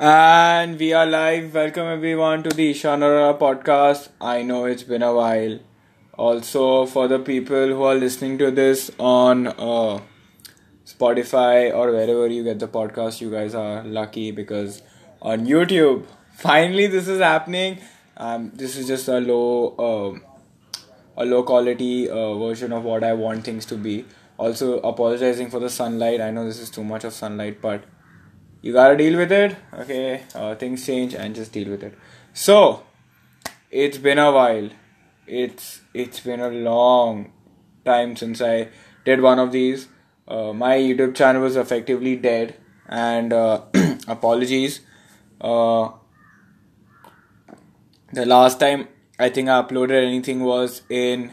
And we are live. Welcome everyone to the Eeshan Arora podcast. I know it's been a while. Also, for the people who are listening to this on uh, Spotify or wherever you get the podcast, you guys are lucky because on YouTube, finally this is happening. Um, this is just a low, uh, a low quality uh, version of what I want things to be. Also, apologizing for the sunlight. I know this is too much of sunlight, but you gotta deal with it okay? Uh, things change and just deal with it. So it's been a while. It's it's been a long time since i did one of these. Uh, my youtube channel was effectively dead and uh, apologies. Uh, the last time i think i uploaded anything was in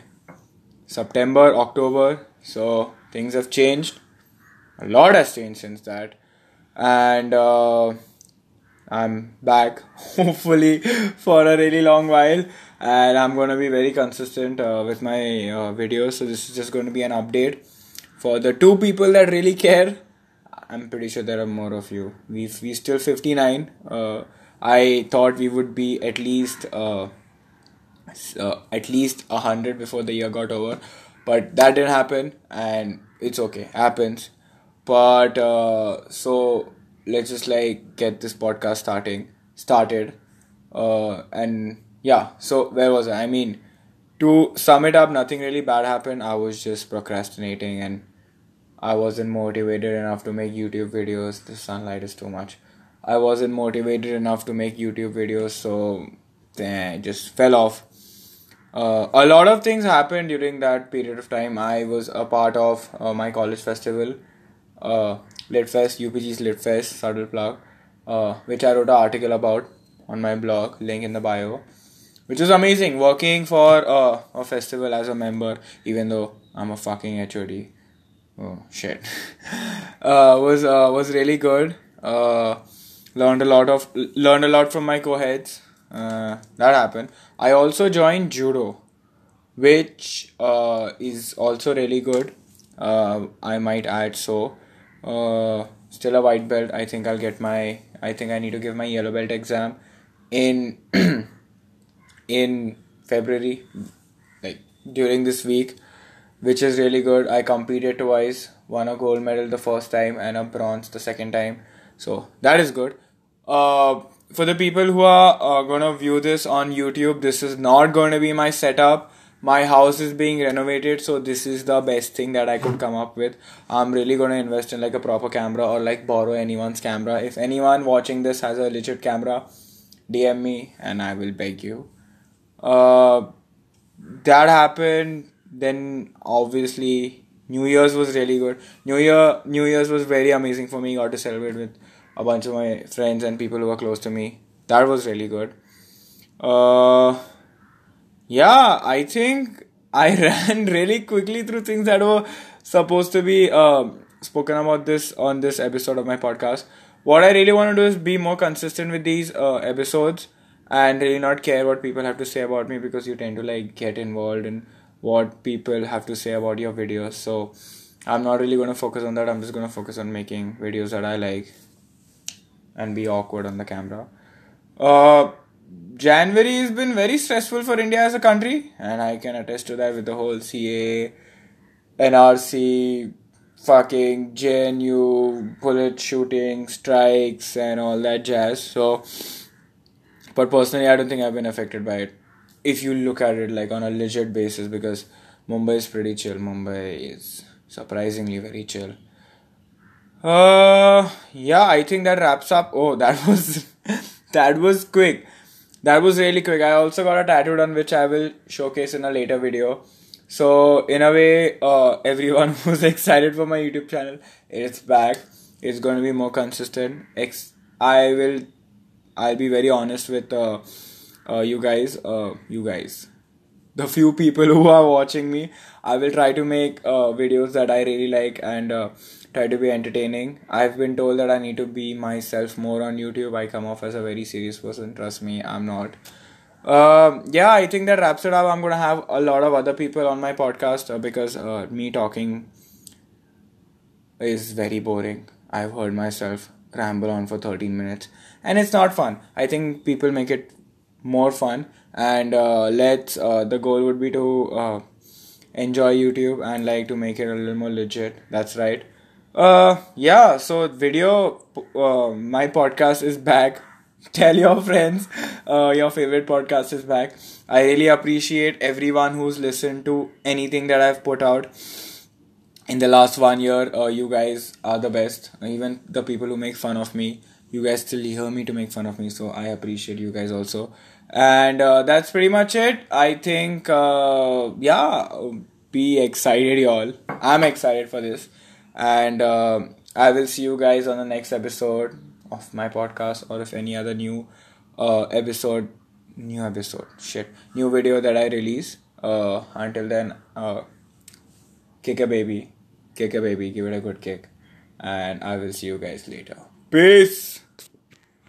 september october. So things have changed. A lot has changed since that and uh, I'm back hopefully for a really long while. And I'm gonna be very consistent uh, with my uh, videos. So this is just to be an update. For the two people that really care I'm pretty sure there are more of you. We we still 59 uh, I thought we would be at least uh, uh, at least 100 before the year got over. But that didn't happen and it's okay. Happens. But uh, so let's just like get this podcast starting started uh, and yeah so where was i? I mean to sum it up nothing really bad happened. I was just procrastinating and i wasn't motivated enough to make youtube videos. The sunlight is too much. I wasn't motivated enough to make youtube videos so then just fell off. Uh, a lot of things happened during that period of time. I was a part of uh, my college festival. Uh, Litfest, UPG's Litfest, subtle plug, uh, which I wrote an article about on my blog, link in the bio, which was amazing. Working for uh, a festival as a member, even though I'm a fucking HOD. Oh shit, uh, was uh, was really good. Uh, learned a lot of learned a lot from my co-heads. Uh, that happened. I also joined judo, which is also really good. I might add so uh, still a white belt. I think I'll get my. I think I need to give my yellow belt exam in in February, like during this week, which is really good. I competed twice, won a gold medal the first time and a bronze the second time. So that is good. Uh, for the people who are uh, gonna view this on YouTube, this is not going to be my setup my house is being renovated so this is the best thing that i could come up with. I'm really going to invest in like a proper camera or like borrow anyone's camera. If anyone watching this has a legit camera dm me and i will beg you. Uh, that happened then obviously new year's was really good. New year new year's was very amazing for me. Got to celebrate with a bunch of my friends and people who are close to me. That was really good. Uh yeah, I think I ran really quickly through things that were supposed to be uh, spoken about this on this episode of my podcast. What I really want to do is be more consistent with these uh, episodes and really not care what people have to say about me because you tend to like get involved in what people have to say about your videos. So I'm not really going to focus on that. I'm just going to focus on making videos that I like and be awkward on the camera. Uh, January has been very stressful for India as a country, and I can attest to that with the whole CA, NRC, fucking JNU, bullet shooting, strikes, and all that jazz. So, but personally, I don't think I've been affected by it. If you look at it like on a legit basis, because Mumbai is pretty chill. Mumbai is surprisingly very chill. Uh, yeah, I think that wraps up. Oh, that was that was quick that was really quick. I also got a tattoo done, which I will showcase in a later video. So in a way, uh, everyone who's excited for my YouTube channel, it's back. It's going to be more consistent. Ex- I will, I'll be very honest with uh, uh, you guys. Uh, you guys, the few people who are watching me, I will try to make uh, videos that I really like and uh, try to be entertaining. I've been told that I need to be myself more on YouTube. I come off as a very serious person. Trust me, I'm not. Uh, yeah, I think that wraps it up. I'm gonna have a lot of other people on my podcast uh, because uh, me talking is very boring. I've heard myself ramble on for 13 minutes and it's not fun i think people make it more fun and uh, let's uh, the goal would be to uh, enjoy youtube and like to make it a little more legit that's right uh yeah so video uh, my podcast is back. Tell your friends. Uh, your favorite podcast is back. I really appreciate everyone who's listened to anything that i've put out in the last one year. Uh, you guys are the best. Even the people who make fun of me you guys still hear me to make fun of me so i appreciate you guys also. And uh, that's pretty much it. I think uh, yeah be excited y'all. I'm excited for this and uh, i will see you guys on the next episode of my podcast or if any other new uh, episode new episode. Shit. New video that i release. Uh, until then uh, kick a baby. Kick a baby. Give it a good kick. And i will see you guys later. Peace